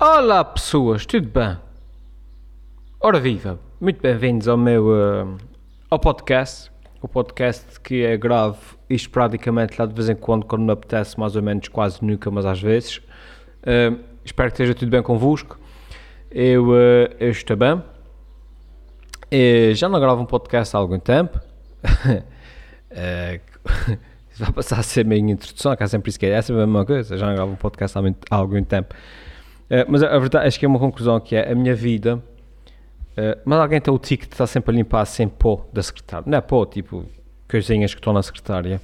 Olá pessoas, tudo bem? Ora viva, muito bem-vindos ao meu uh, ao podcast, o podcast que é grave esporadicamente lá de vez em quando, quando me apetece, mais ou menos quase nunca, mas às vezes. Uh, espero que esteja tudo bem convosco. Eu, uh, eu estou bem. já não gravo um podcast há algum tempo. vai passar a ser a minha introdução, que é sempre isso que é, é sempre a mesma coisa. Já não gravo um podcast há, muito, há algum tempo. Uh, mas a, verdade, acho que é uma conclusão que é a minha vida. Uh, mas alguém tem o ticket estar sempre a limpar sem pó da secretária. Não é pó, tipo, coisinhas que estão na secretária.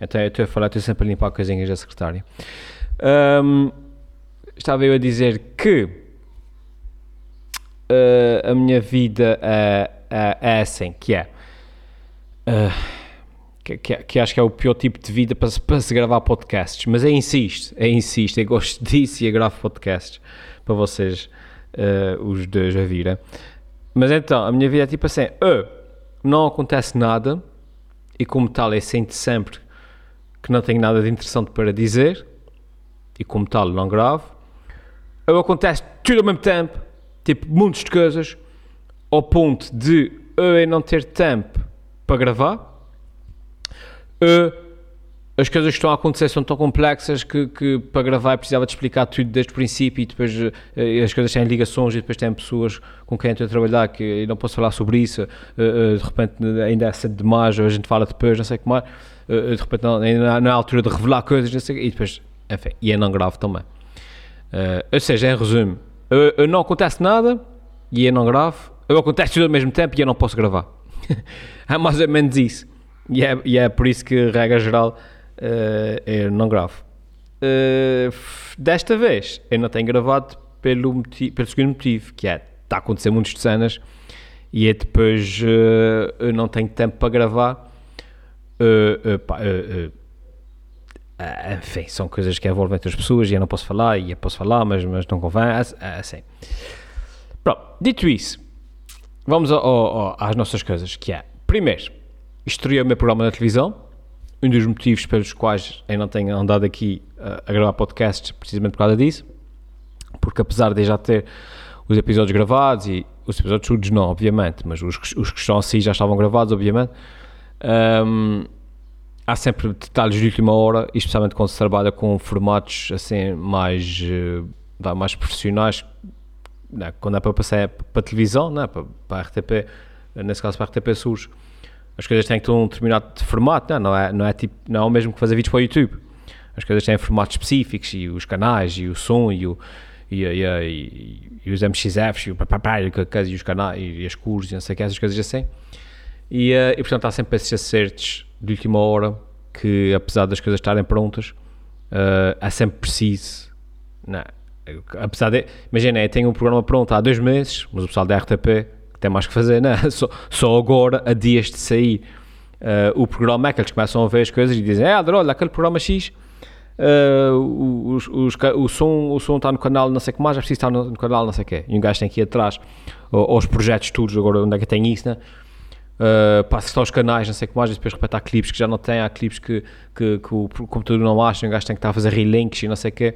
Então eu estou a falar, estou sempre a limpar coisinhas da secretária. Um, estava eu a dizer que uh, a minha vida é, é, é assim, que é. Que, que, acho que é o pior tipo de vida para, para se gravar podcasts, mas eu insisto, eu insisto, eu gosto disso e eu gravo podcasts para vocês, uh, os dois, a virem. Mas então, a minha vida é tipo assim: uh, não acontece nada, e como tal, eu sinto sempre que não tenho nada de interessante para dizer, e como tal, não gravo. Ou acontece tudo ao mesmo tempo, tipo, muitas de coisas, ao ponto de eu não ter tempo para gravar. Uh, as coisas que estão a acontecer são tão complexas que, que para gravar precisava de explicar tudo desde o princípio e depois uh, as coisas têm ligações e depois tem pessoas com quem estou a trabalhar que não posso falar sobre isso, uh, de repente ainda é cedo demais, a gente fala depois, não sei como é, de repente não, ainda não é a altura de revelar coisas, não sei, e depois, enfim, e eu não gravo também. ou seja, em resumo, não acontece nada e eu não gravo, acontece tudo ao mesmo tempo e eu não posso gravar. é mais ou menos isso. E é, e é por isso que, regra geral, uh, eu não gravo. Uh, desta vez, eu não tenho gravado pelo, motivo, pelo seguinte motivo, que é, está a acontecer muitas cenas e é depois uh, eu não tenho tempo para gravar. Pá, enfim, são coisas que envolvem outras pessoas e eu não posso falar, e eu posso falar, mas, mas não convém, assim. Pronto, dito isso, vamos ao, ao, às nossas coisas, que é, primeiro, estreei o meu programa na televisão, um dos motivos pelos quais eu não tenho andado aqui a, a gravar podcasts, precisamente por causa disso, porque apesar de já ter os episódios gravados e os episódios todos não, obviamente, mas os, os que estão assim já estavam gravados, obviamente, um, há sempre detalhes de última hora, especialmente quando se trabalha com formatos assim mais, uh, mais profissionais, né, quando é para passar para televisão, né, para, para a RTP, nesse caso para a RTP Sul as coisas têm que ter um determinado formato, não, não, é, não, é tipo, não é o mesmo que fazer vídeos para o YouTube. As coisas têm formatos específicos e os canais e o som e, o, e, e, e, e os MXFs e o papapá e, e os canais e as cores e não sei o que, essas coisas assim. E, uh, e portanto há sempre esses acertos de última hora que apesar das coisas estarem prontas uh, é sempre preciso não, apesar de, imagina, eu tenho um programa pronto há dois meses, mas o pessoal da RTP tem mais que fazer, né? Só, só agora, a dias de sair uh, o programa, é que eles começam a ver as coisas e dizem: É, olha, aquele programa X. Uh, os, os, o, som, o som está no canal não sei o que mais, é preciso estar no, no, canal não sei o que e um gajo tem que ir atrás aos projetos todos, agora onde é que tem isso, né? Uh, passa só os canais, não sei o que mais, e depois repete há clipes que já não tem, há clipes que, que, que o computador não acha, um gajo tem que estar a fazer relinks e não sei o que,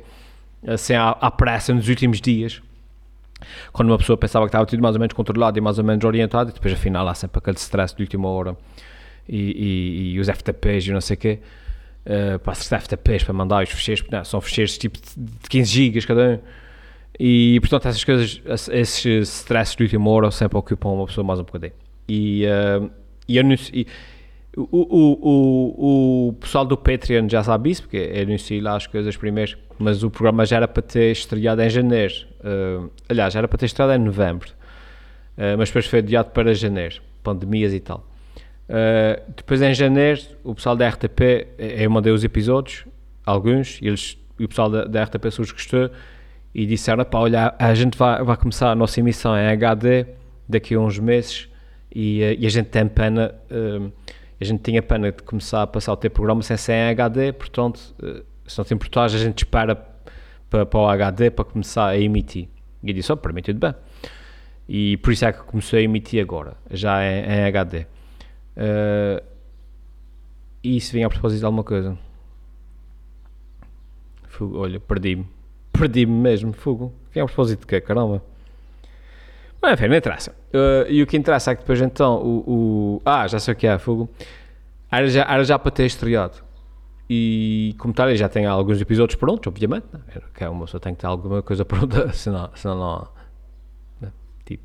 assim à, à pressa nos últimos dias quando uma pessoa pensava que estava tudo mais ou menos controlado e mais ou menos orientado, e depois afinal há sempre aquele stress de última hora e, e, e os FTPs e não sei o quê, uh, para acertar FTPs para mandar os ficheiros, não, são ficheiros tipo de 15 gigas cada um. E portanto, essas coisas, esses stress de última hora sempre ocupam uma pessoa mais um bocadinho. E, uh, e, eu, o, o, o, o pessoal do Patreon já sabe isso, porque eu anunciei lá as coisas primeiro, mas o programa já era para ter estreado em janeiro. Uh, aliás, já era para ter estreado em novembro, uh, mas depois foi adiado para janeiro, pandemias e tal. Uh, depois em janeiro, o pessoal da RTP, eu mandei os episódios, alguns, e, eles, o pessoal da, da RTP se os gostou e disseram: pá, olha, a gente vai, vai começar a nossa emissão em HD daqui a uns meses e, e a gente tem pena a gente tinha pena de começar a passar o ter programa sem ser em HD, portanto, eh, se não tem importagem, a gente espera para, para o HD para começar a emitir. E eu disse, oh, para mim tudo bem. E por isso é que comecei a emitir agora, já em, em HD. Uh, eh, e isso vinha a propósito de alguma coisa. Fui, olha, perdi-me. perdi-me mesmo, fogo. Vem a propósito de quê, caramba? Mas enfim, não interessa. Uh, e o que interessa é que depois então o. o ah, já sei o que é, fogo. Era já, era já para ter estreado. E como tal, já tem alguns episódios prontos, obviamente. Né? Que é uma pessoa tem que ter alguma coisa pronta, senão, senão não. Né? Tipo.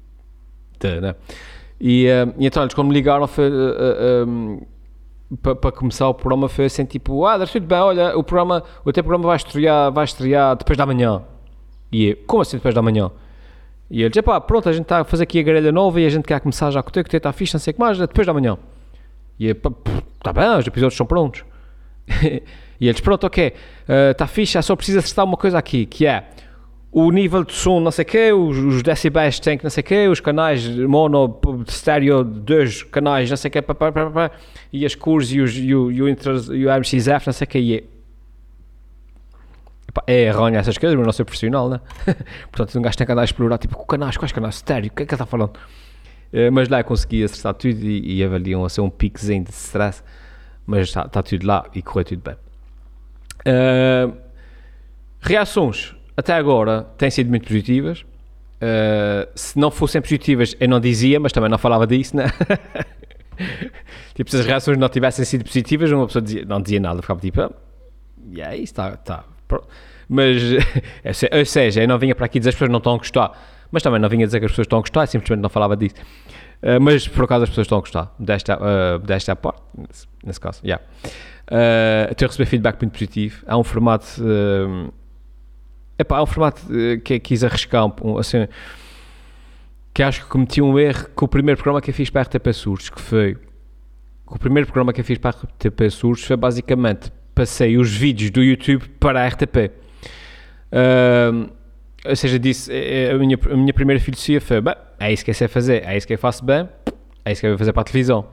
De, né? E, uh, e então eles, quando me ligaram, foi. Uh, um, para, para começar o programa foi assim tipo, ah, tudo bem, olha, o programa, o teu programa vai estrear, vai estrear depois da manhã. E eu, como assim depois da manhã? E eles, pá, pronto, a gente está a fazer aqui a grelha nova e a gente quer começar já com o teu, que o teu está fixe, não sei o que mais, depois da manhã. E eu, está bem, os episódios estão prontos. e eles, pronto, ok, está uh, fixe, só precisa acertar uma coisa aqui, que é o nível de som não sei o quê, os, os decibéis tem que não sei o quê, os canais mono, estéreo, dois canais, não sei o pá, e as cores e, os, e, o, e, o, e o MXF, não sei o quê, e é, errôneo essas coisas, mas não sou profissional, né? Portanto, um gajo tem que andar a explorar, tipo, canais, quais canais, estéreo, o que é que ele está falando? Uh, mas lá eu consegui acertar tudo e, e avaliam a ser um piquezinho de stress, mas está, está tudo lá e correu tudo bem. Uh, reações até agora têm sido muito positivas. Uh, se não fossem positivas, eu não dizia, mas também não falava disso, né? tipo, se as reações não tivessem sido positivas, uma pessoa dizia, não dizia nada, ficava tipo, ah, e aí está, está. Mas, ou seja, eu não vinha para aqui dizer que as pessoas não estão a gostar, mas também não vinha dizer que as pessoas estão a gostar, simplesmente não falava disso. Uh, mas por acaso as pessoas estão a gostar desta, uh, desta parte, nesse, nesse caso, yeah. Uh, estou a receber feedback muito positivo. Há um formato. Uh, Epá, é um formato que quis arriscar um, assim, que acho que cometi um erro com o primeiro programa que eu fiz para a RTP Surdos, que foi o primeiro programa que eu fiz para a RTP Surdos foi basicamente passei os vídeos do YouTube para a RTP. Uh, ou seja, disse, eh, eh, a minha, a minha primeira filosofia foi, bem, é isso que eu sei fazer, é isso que eu faço bem, é isso que eu vou fazer para a televisão.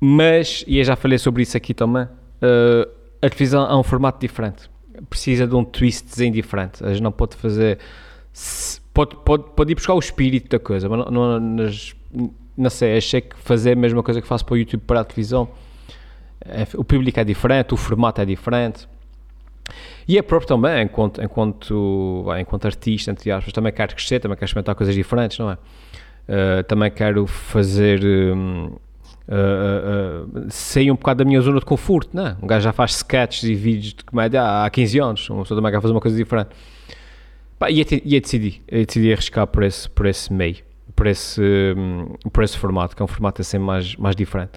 Mas, e eu já falei sobre isso aqui também, uh, a televisão é um formato diferente precisa de um twistzinho diferente. A gente não pode fazer. Pode, pode, pode ir buscar o espírito da coisa, mas não, não, nas, não sei. Achei que fazer a mesma coisa que faço para o YouTube para a televisão. É, o público é diferente, o formato é diferente. E é próprio também, enquanto, enquanto, enquanto artista, entre aspas, também quero crescer, também quero experimentar coisas diferentes, não é? Uh, também quero fazer. Um, uh, uh, sair um bocado da minha zona de conforto, não é? Um gajo já faz sketches e vídeos de comédia há, há 15 anos, uma pessoa também quer fazer uma coisa diferente. Pá, e, eu, e decidi, eu decidi arriscar por esse, por esse meio, por esse, um, por esse formato, que é um formato assim mais, mais diferente.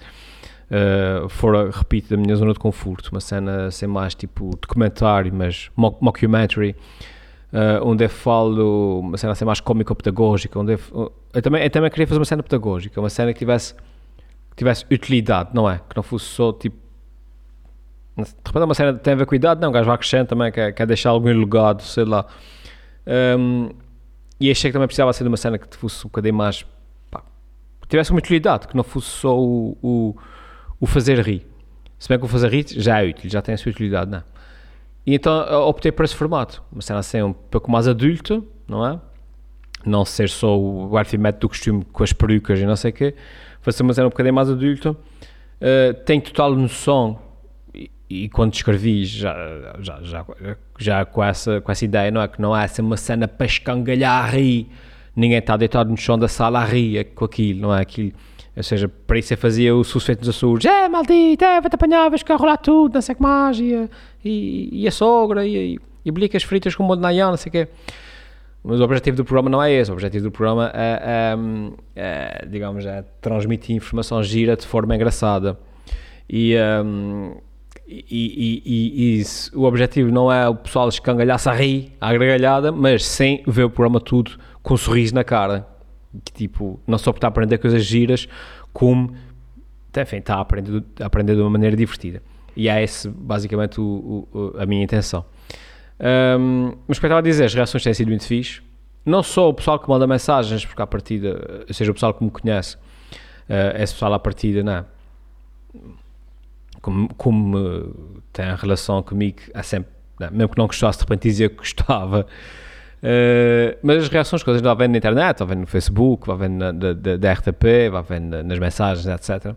Uh, fora, repito, da minha zona de conforto, uma cena assim mais tipo documentário, mas mockumentary, uh, onde eu falo uma cena assim mais cómico-pedagógica, onde eu, eu, também, eu também queria fazer uma cena pedagógica, uma cena que tivesse que tivesse utilidade, não é? Que não fosse só tipo. De repente é uma cena tem a ver com idade, não, o gajo vai crescendo também, quer, quer deixar algum legado, sei lá. Um, e achei que também precisava ser de uma cena que fosse um bocadinho mais. Pá, que tivesse uma utilidade, que não fosse só o, o, o, fazer rir. Se bem que o fazer rir já é útil, já tem a sua utilidade, não é? E então optei por esse formato, uma cena assim um pouco mais adulta, não é? Não ser só o arfimete do costume com as perucas e não sei o quê, fazer uma cena um bocadinho mais adulta, uh, tenho total noção, e, e, quando escrevi já, já, já, já com, essa, com essa ideia, não é? Que não é essa uma cena para escangalhar a rir, ninguém está deitado no chão da sala a rir com aquilo, não é? Aquilo, ou seja, para isso eu fazia o suspeito dos Açores, é maldito, é, vai-te apanhar, vais rolar tudo, não sei o que mais, e, a, e, e a sogra, e, e, blicas fritas com o molho de não sei o quê. Mas o objetivo do programa não é esse. O objetivo do programa é, é, é digamos, é transmitir informação gira de forma engraçada. E, um, e, e, e, o objetivo não é o pessoal escangalhar-se a rir, à gargalhada, mas sem ver o programa tudo com um sorriso na cara. Que, tipo, não só para aprender coisas giras, como enfim, está a aprender, a aprender de uma maneira divertida. E é esse basicamente o, o, a minha intenção. Um, mas como eu estava a dizer, as reações têm sido muito fixe. Não só o pessoal que manda mensagens, porque à partida, ou seja, o pessoal que me conhece, uh, esse pessoal à partida, não é? Como, como uh, tem a relação comigo, é sempre, não, mesmo que não gostasse, de repente dizia que gostava. Uh, mas as reações, coisas vai vendo na internet, vai vendo no Facebook, vai vendo da, RTP, vai vendo nas mensagens, etc.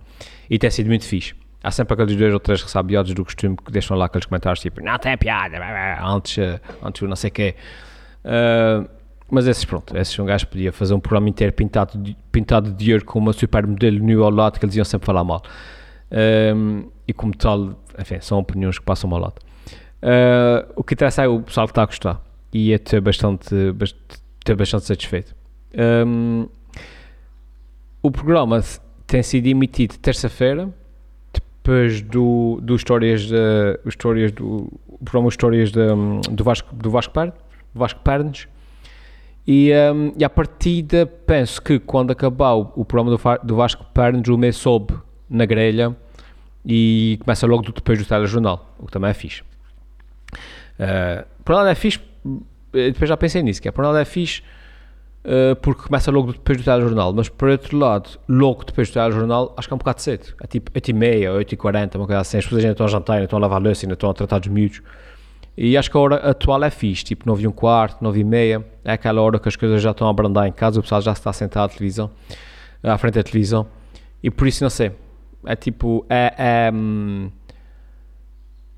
E tem sido muito fixe. há sempre aqueles dois ou três ressabiados do costume que deixam lá aqueles comentários tipo, não tem piada, antes, eh, antes não sei o quê. Uh, mas esses, pronto, esses um gajo podia fazer um programa inteiro pintado de, pintado de ouro com uma supermodelo new ao lado que eles iam sempre falar mal. Um, e como tal, enfim, são opiniões que passam ao lado. Uh, o que interessa é o pessoal que está a gostar e é ter bastante, ter bastante satisfeito. Um, o programa tem sido emitido terça-feira, depois do, do histórias, de, histórias do, programa Histórias de, do Vasco, do Vasco, Par, Vasco Pernes. E, um, e a partida, penso que quando acabar o, o programa do, do Vasco Pernes, o mês soube na grelha e começa logo depois do telejornal, o que também é fixe. Uh, por um é fixe, depois já pensei nisso, que é por um lado é fixe uh, porque começa logo depois do telejornal, mas por outro lado, logo depois do telejornal, acho que é um bocado cedo, é tipo 8h30, 8h40, uma coisa assim, as pessoas ainda estão a jantar, ainda estão a lavar louça, ainda estão a tratar dos miúdos. E acho que a hora atual é fixe, tipo 9 e um quarto, 9 e meia, é aquela hora que as coisas já estão a abrandar em casa, o pessoal já está sentado à televisão, à frente da televisão, e por isso não sei, é tipo, é, é, hum,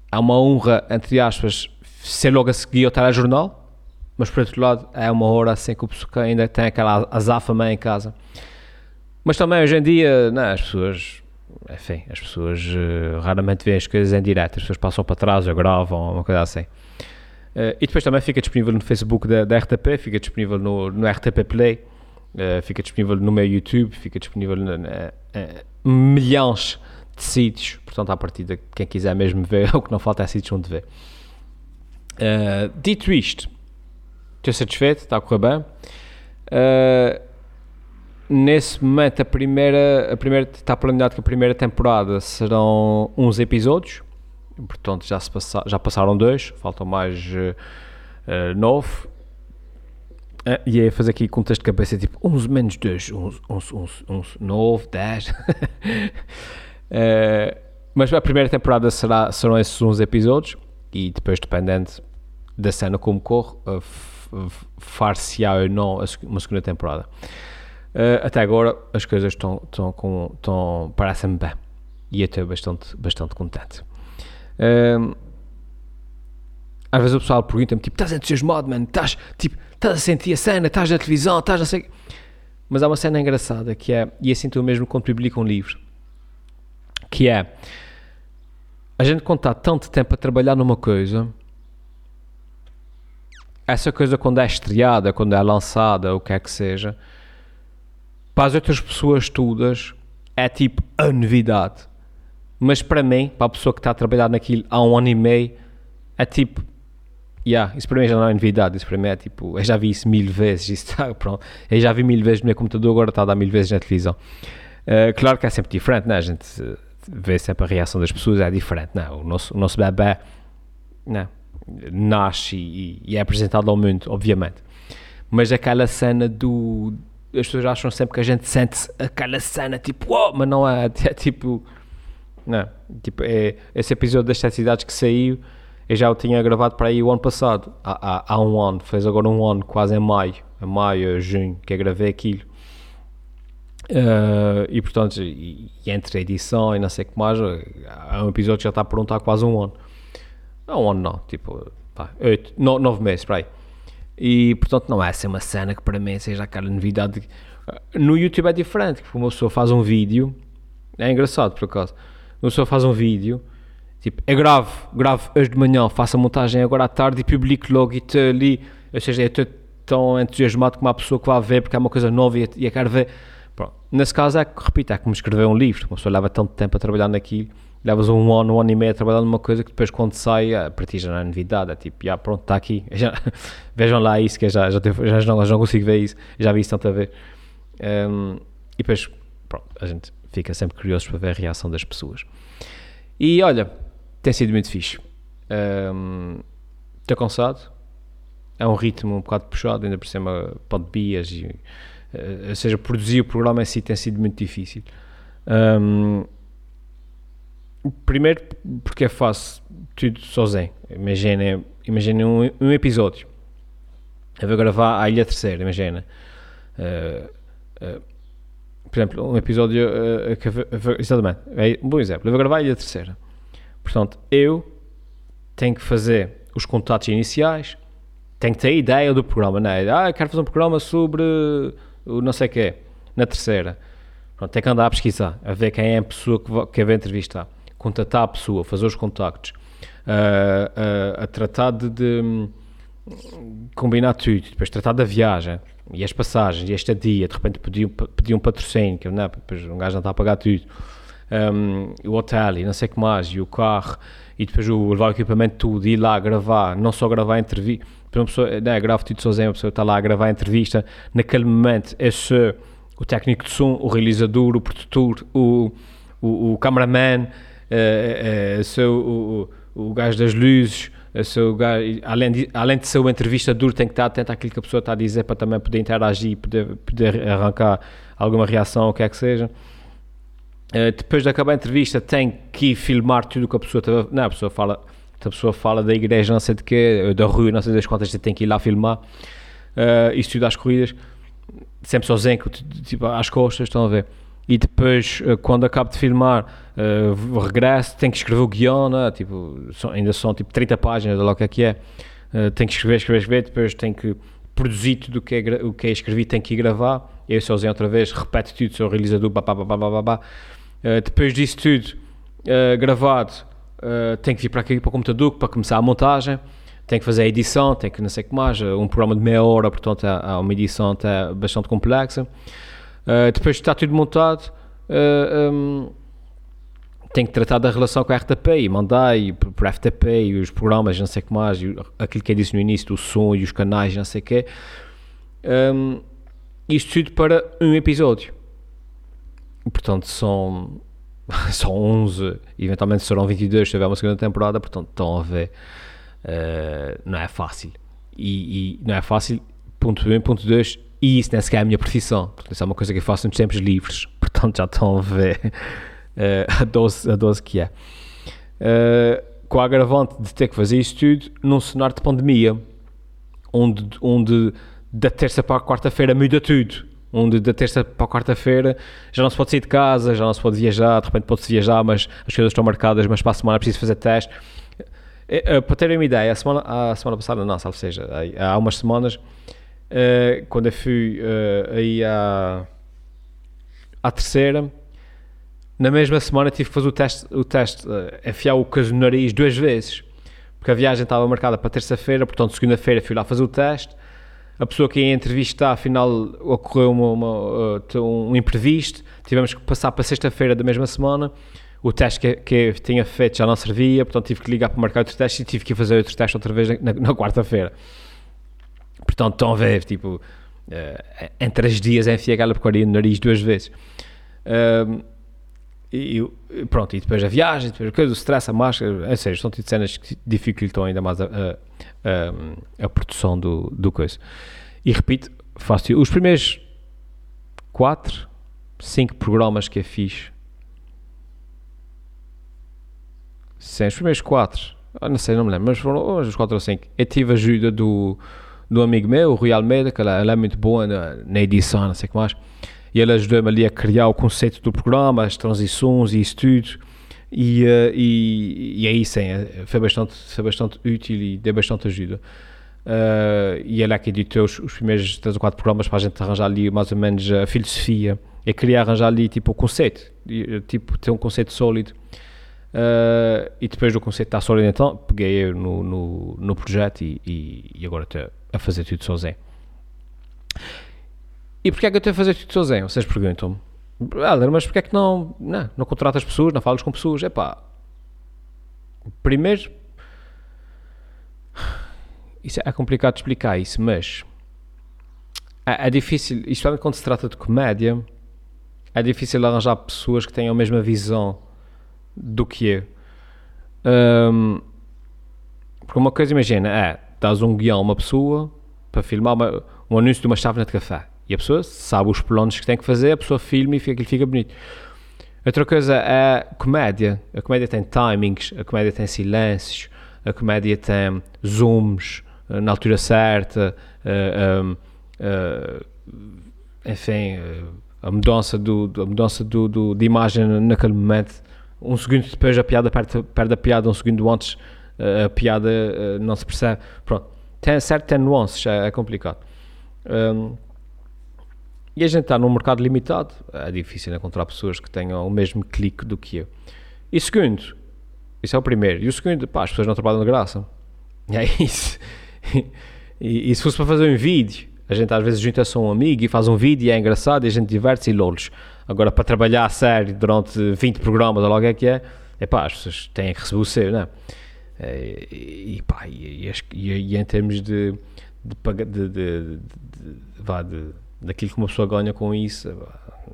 é uma honra, entre aspas, ser logo a seguir ao telejornal, mas por outro lado é uma hora assim que o pessoal ainda tem aquela azáfama em casa. Mas também hoje em dia, não, as pessoas, enfim, as pessoas uh, raramente veem as coisas em direto, as pessoas passam para trás ou gravam, uma coisa assim. Uh, e depois também fica disponível no Facebook da, da RTP, fica disponível no, no RTP Play, uh, fica disponível no meu YouTube, fica disponível em milhões de sítios, portanto, à partida, quem quiser mesmo ver, o que não falta é sítios onde ver. Uh, dito isto, estou satisfeito, está a correr bem. Uh, nesse momento, a primeira, a primeira, está planeado que a primeira temporada serão uns episódios, portanto, já, se passa, já passaram dois, faltam mais uh, nove. Uh, e aí fazer aqui com texto de cabeça tipo 11 menos 2, 11, 11, 11, 11 9, 10. uh, mas a primeira temporada será, serão esses 11 episódios e depois, dependendo da cena como corre, uh, far-se-á ou não uma segunda temporada. Uh, até agora as coisas estão, estão, com, estão parecem-me bem e estou bastante, bastante contente. Uh, às vezes o pessoal pergunta-me tipo, estás entusiasmado, mano? Estás, tipo, estás a sentir a cena, estás na televisão, estás a sei... Mas há uma cena engraçada que é, e assim tu mesmo quando publica um livro, que é, a gente está tanto tempo a trabalhar numa coisa, essa coisa quando é estreada, quando é lançada, o que é que seja, para as outras pessoas todas é tipo a novidade. Mas para mim, para a pessoa que está a trabalhar naquilo há um ano e meio, é tipo, yeah, isso para mim já não é novidade, isso para mim é tipo, eu já vi isso mil vezes, isso está, pronto, eu já vi mil vezes no meu computador, agora está a dar mil vezes na televisão. Uh, claro que é sempre diferente, né? a gente vê sempre a reação das pessoas, é diferente, não, né? o nosso, o nosso bebê, não, né? Nasce e, e, é apresentado ao mundo, obviamente. Mas aquela cena do. As pessoas acham sempre que a gente sente aquela cena tipo, oh, mas não é, é tipo. Não, tipo, é, esse episódio das sete cidades que saiu, eu já o tinha gravado para aí o ano passado, há, há, há um ano, fez agora um ano, quase em maio, em maio, junho, que eu gravei aquilo. Uh, e portanto, e, e entre a edição e não sei o que mais, há um episódio que já está pronto há quase um ano. Não, um ano não, tipo, pá, oito, no, nove meses, para aí. E, portanto, não é essa uma cena que para mim seja aquela novidade. No YouTube é diferente, porque uma pessoa faz um vídeo, é engraçado por acaso, uma pessoa faz um vídeo, tipo, é grave, grave hoje de manhã, faço a montagem agora à tarde e publico logo e estou ali, ou seja, eu estou tão entusiasmado como a pessoa que vai ver porque é uma coisa nova e, e eu quero ver. Pronto. Nesse caso é, repito, é como escrever um livro, uma pessoa leva tanto tempo a trabalhar naquilo levas um ano, um ano e meio a trabalhar numa coisa que depois quando sai, a partir já não é novidade, é tipo, já pronto, está aqui, já, vejam lá isso, que já, já, já, não, já não consigo ver isso, já vi isso tanto a ver. Um, e depois, pronto, a gente fica sempre curioso para ver a reação das pessoas. E olha, tem sido muito fixe. Um, cansado, é um ritmo um bocado puxado, ainda por cima pandemias, e, uh, ou seja, produzir o programa em si tem sido muito difícil. Um, Primeiro porque é fácil tudo sozinho. Imagina, imagina um, um episódio. Eu vou gravar a Ilha Terceira, imagina. Uh, uh, por exemplo, um episódio. Uh, que, exatamente, é um bom exemplo. Eu vou gravar a terceira. Portanto, eu tenho que fazer os contatos iniciais, tenho que ter a ideia do programa, não é? Ah, quero fazer um programa sobre o não sei o quê, na terceira. Pronto, que andar a pesquisar, a ver quem é a pessoa que, vai, que vai entrevistar, contatar a pessoa, fazer os contactos, uh, uh, a tratar de, de, combinar tudo, depois tratar da viagem e as passagens e esta dia, de repente pedir um patrocínio, que não, depois um gajo não está a pagar tudo, um, o hotel e não sei o que mais, e o carro, e depois o, levar o equipamento tudo, ir lá gravar, não só gravar a entrevista, uma pessoa, né, gravo tudo sozinho, a pessoa está lá a gravar a entrevista, naquele momento é só o técnico de som, o realizador, o produtor, o, o, o cameraman, uh, uh, o, o, o gajo das luzes, seu gajo, além, de, além de ser uma entrevista dura, tem que estar atento àquilo que a pessoa está a dizer para também poder interagir, poder, poder arrancar alguma reação, o que é que seja. Uh, depois de acabar a entrevista, tem que filmar tudo o que a pessoa está. Não, a pessoa fala, a pessoa fala da igreja, não sei de quê, da rua, não sei das quantas, tem que ir lá filmar. Uh, tudo às corridas, sempre sozinho, tipo, às costas, estão a ver. E depois, uh, quando acabo de filmar, uh, regresso, tenho que escrever o guião, né? tipo, são, ainda são tipo 30 páginas, de lá que é é. Uh, tenho que escrever, escrever, escrever, depois tenho que produzir tudo o que é, o que é escrevi, tenho que ir gravar. Eu sozinho outra vez, repete tudo, sou realizador, babá, babá, babá, babá. Uh, depois disso tudo uh, gravado, tenho que vir para aqui para o computador para começar a montagem, tenho que fazer a edição, tenho que não sei o que mais, um programa de meia hora, portanto há uma edição até bastante complexa. Depois está tudo montado, um, tenho que tratar da relação com a RTP e mandar e por FTP e os programas, não sei o que mais, e aquilo que eu disse no início, do som e os canais, não sei o que. Um, isto tudo para um episódio portanto são, são 11, eventualmente serão 22 se tiver uma segunda temporada, portanto estão a ver, uh, não é fácil. E, e, não é fácil, ponto 1, ponto 2, e isso nem sequer é a minha profissão, portanto, isso é uma coisa que eu faço nos tempos livres, portanto já estão a ver uh, a, dose, a dose que é. Uh, com a agravante de ter que fazer isso tudo num cenário de pandemia, onde, onde da terça para a quarta-feira muda tudo onde da terça para a quarta-feira já não se pode sair de casa, já não se pode viajar, de repente pode-se viajar, mas as coisas estão marcadas, mas para a semana é preciso fazer teste. É, para terem uma ideia, a semana, a semana passada, não, salve seja, há umas semanas, eh, quando eu fui eh, aí à, à terceira, na mesma semana tive que fazer o teste, o teste eh, enfiar o caso no nariz duas vezes, porque a viagem estava marcada para terça-feira, portanto segunda-feira fui lá fazer o teste, a pessoa que ia entrevistar, afinal ocorreu uma, uma, uh, um imprevisto, tivemos que passar para sexta-feira da mesma semana, o teste que, que eu tinha feito já não servia, portanto tive que ligar para marcar outro teste e tive que fazer outro teste outra vez na, na quarta-feira. Portanto, estão a ver, tipo, uh, em três dias enfiei aquela porcaria no nariz duas vezes. Uh, e, pronto, e depois a viagem, depois a coisa, o stress, a máscara, é sério, são tipo cenas que dificultam ainda mais a, a, a, produção do, do coisa. E repito, faço os primeiros 4, 5 programas que eu fiz, sim, os primeiros 4, não sei, não me lembro, mas foram os 4 ou 5. Eu tive ajuda do, do amigo meu, o Rui Almeida, que ela, ela é muito boa na, na edição, não sei o que mais e ele ajudou-me ali a criar o conceito do programa, as transições e isso tudo. E, uh, e, e aí sim, eh, foi bastante, foi bastante útil e deu bastante ajuda. Uh, e ele é que editou os, os, primeiros 3 ou 4 programas para a gente arranjar ali mais ou menos a filosofia e queria arranjar ali tipo o conceito, tipo ter um conceito sólido. Uh, e depois do conceito estar sólido então, peguei no, no, no projeto e, e, e agora estou a fazer tudo sozinho. E porquê é que eu tenho a fazer tudo sozinho? Vocês perguntam-me. Helder, mas porquê é que não, não, não contratas pessoas, não falas com pessoas? É pá, primeiro, isso é complicado de explicar isso, mas é, é difícil, especialmente quando se trata de comédia, é difícil arranjar pessoas que tenham a mesma visão do que eu. Um, porque uma coisa, imagina, é, dás um guião a uma pessoa para filmar uma, um anúncio de uma chávena de café. E a pessoa sabe os planos que tem que fazer, a pessoa filma e fica, aquilo fica bonito. Outra coisa é comédia. A comédia tem timings, a comédia tem silêncios, a comédia tem zooms uh, na altura certa, uh, uh, enfim, a mudança, do, a mudança do, do, de imagem naquele momento. Um segundo depois a piada perde, perde a piada, um segundo antes uh, a piada uh, não se percebe. Pronto, tem certo, nuances, é, é complicado. Um, e a gente está num mercado limitado, é difícil encontrar pessoas que tenham o mesmo clique do que eu. E segundo, isso é o primeiro. E o segundo, pá, as pessoas não trabalham de graça. É isso. e, e, se fosse para fazer um vídeo, a gente às vezes junta-se a um amigo e faz um vídeo e é engraçado e a gente diverte-se e lolos. Agora, para trabalhar a sério durante 20 programas ou logo é que é, é pá, as pessoas têm que receber o seu, não é? E, e pá, e, e, e, em termos de, de, de, de, de, de daquilo que uma pessoa ganha com isso,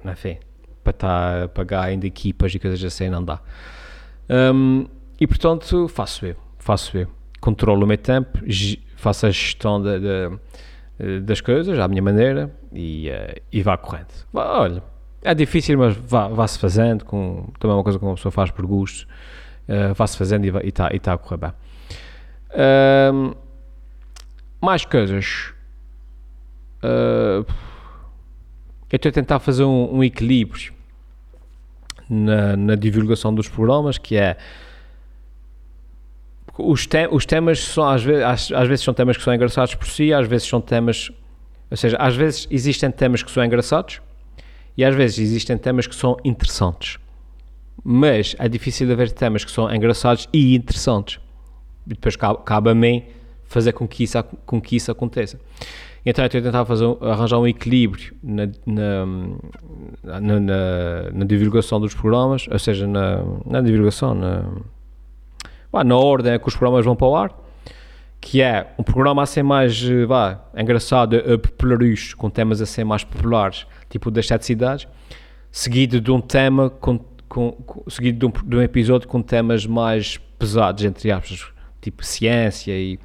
enfim, para estar a pagar ainda equipas e coisas assim, não dá. Um, e portanto, faço eu, faço eu. Controlo o meu tempo, faço a gestão de, das coisas à minha maneira e, uh, e vá correndo. Olha, é difícil, mas vá-se vá fazendo, com, também é uma coisa que uma pessoa faz por gosto, uh, vá-se fazendo e está tá a correr bem. Um, mais coisas. Uh, eu estou a tentar fazer um, um equilíbrio na, na, divulgação dos programas, que é os, te, os temas são às às, às, vezes são temas que são engraçados por si, às vezes são temas, ou seja, às vezes existem temas que são engraçados e às vezes existem temas que são interessantes. Mas é difícil haver temas que são engraçados e interessantes. E depois cabe, cabe a mim fazer com que isso, com que isso aconteça. Então eu tentava fazer, arranjar um equilíbrio na, na, na, na, divulgação dos programas, ou seja, na, na divulgação, na, na ordem que os programas vão para o ar, que é um programa a ser mais vá, engraçado, a popularizar, com temas a ser mais populares, tipo das sete cidades, seguido de um tema, com, com, com seguido de um, de um episódio com temas mais pesados, entre aspas, tipo ciência e,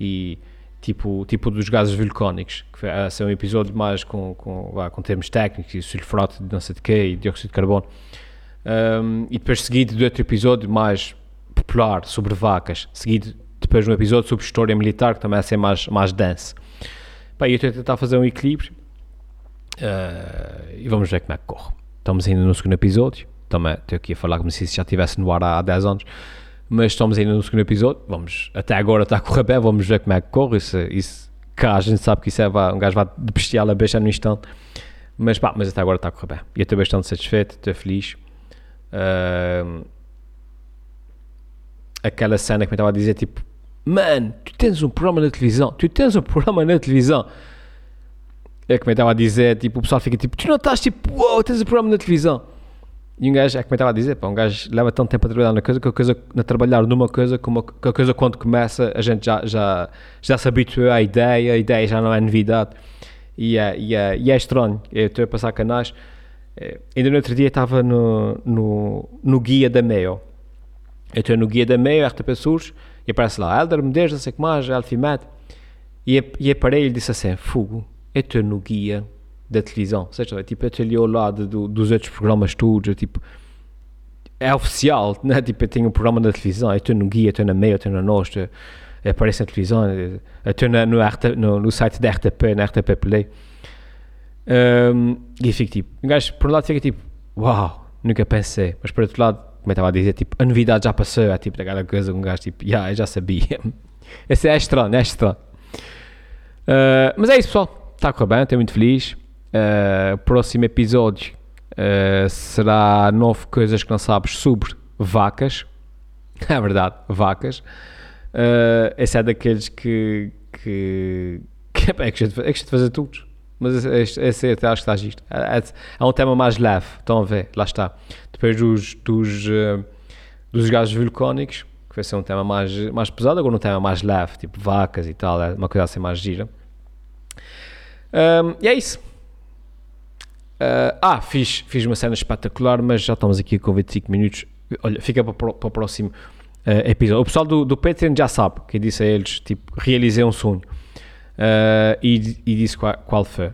e tipo, tipo dos gases vulcânicos, que ser um episódio mais com, com, com termos técnicos, e sulfurato de não sei de quê, e dióxido de carbono. Um, e depois seguido de outro episódio mais popular sobre vacas, seguido depois de um episódio sobre história militar, que também vai ser mais, mais dense. Pá, eu estou a tentar fazer um equilíbrio uh, e vamos ver como é que corre. Estamos ainda no segundo episódio, também estou aqui a falar como se isso já estivesse no ar há, há 10 anos mas estamos ainda no segundo episódio. Vamos, até agora está a correr bem, vamos ver como é que corre. Isso, isso cá a gente sabe que isso é um gajo vai de bestial a beijar no instante. Mas pá, mas até agora está a correr bem. E eu estou bastante satisfeito, estou feliz. Uh, aquela cena que me estava a dizer, tipo, mano, tu tens um programa na televisão, tu tens um programa na televisão. É que me estava a dizer, tipo, o pessoal fica tipo, tu não estás tipo, uou, tens um programa na televisão. E um gajo, é como eu estava a dizer, pá, um gajo leva tanto tempo a trabalhar na coisa que a coisa, a trabalhar numa coisa, como que a coisa quando começa, a gente já, já, já se habitua à ideia, a ideia já não é novidade. E é, e é, e é estranho. Eu estou a passar canais. É, ainda no outro dia estava no, no, no guia da Meio. Eu estou no guia da Meio, RTP Surge, e aparece lá, Elder Medeiros, não sei o que mais, Alfimed. E, e a parei e disse assim, Fugo, eu estou no guia da televisão. Ou seja, é tipo, eu ali ao lado do, dos outros programas todos, é tipo, é oficial, né? Tipo, eu tenho um programa na televisão, eu estou no guia, estou na meia, estou na nostra, aparece na televisão, estou no, no, no, site da RTP, na RTP Play. Um, e fico tipo, um gajo, por um lado fica tipo, uau, nunca pensei, mas por outro lado, como eu estava a dizer, tipo, a novidade já passou, é tipo daquela coisa, um gajo tipo, yeah, eu já sabia. Esse é estranho, é estranho. Uh, mas é isso, pessoal. Está a correr bem, estou muito feliz. Uh, próximo episódio uh, será nove coisas que não sabes sobre vacas. É verdade, vacas. Uh, esse é daqueles que, que, que é, que é que fazer tudo. Mas esse, esse até acho que está gisto. É, é, é, um tema mais leve, estão a ver, lá está. Depois dos, dos, uh, dos gases vulcânicos, que vai ser um tema mais, mais pesado, agora um tema mais leve, tipo vacas e tal, é uma coisa assim mais gira. Um, e é isso. Uh, ah, fiz, fiz uma cena espetacular, mas já estamos aqui com 25 minutos. Olha, fica para, para o próximo uh, episódio. O pessoal do, do Patreon já sabe, que disse a eles, tipo, realizei um sonho. Uh, e, e, disse qual, qual foi.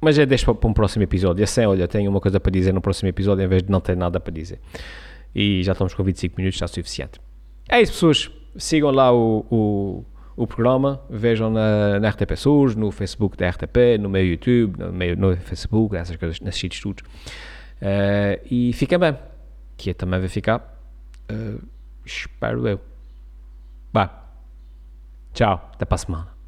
mas é deixo para um próximo episódio. Assim, olha, tenho uma coisa para dizer no próximo episódio, em vez de não ter nada para dizer. E já estamos com 25 minutos, está suficiente. É isso, pessoas. Sigam lá o, o, o programa, vejam na, na RTP SUS, no Facebook da RTP, no meu YouTube, no meu no Facebook, essas coisas, nesses sítios todos. Uh, e fiquem bem, que eu também vai ficar. Uh, espero eu. Vá. Tchau, até para a semana.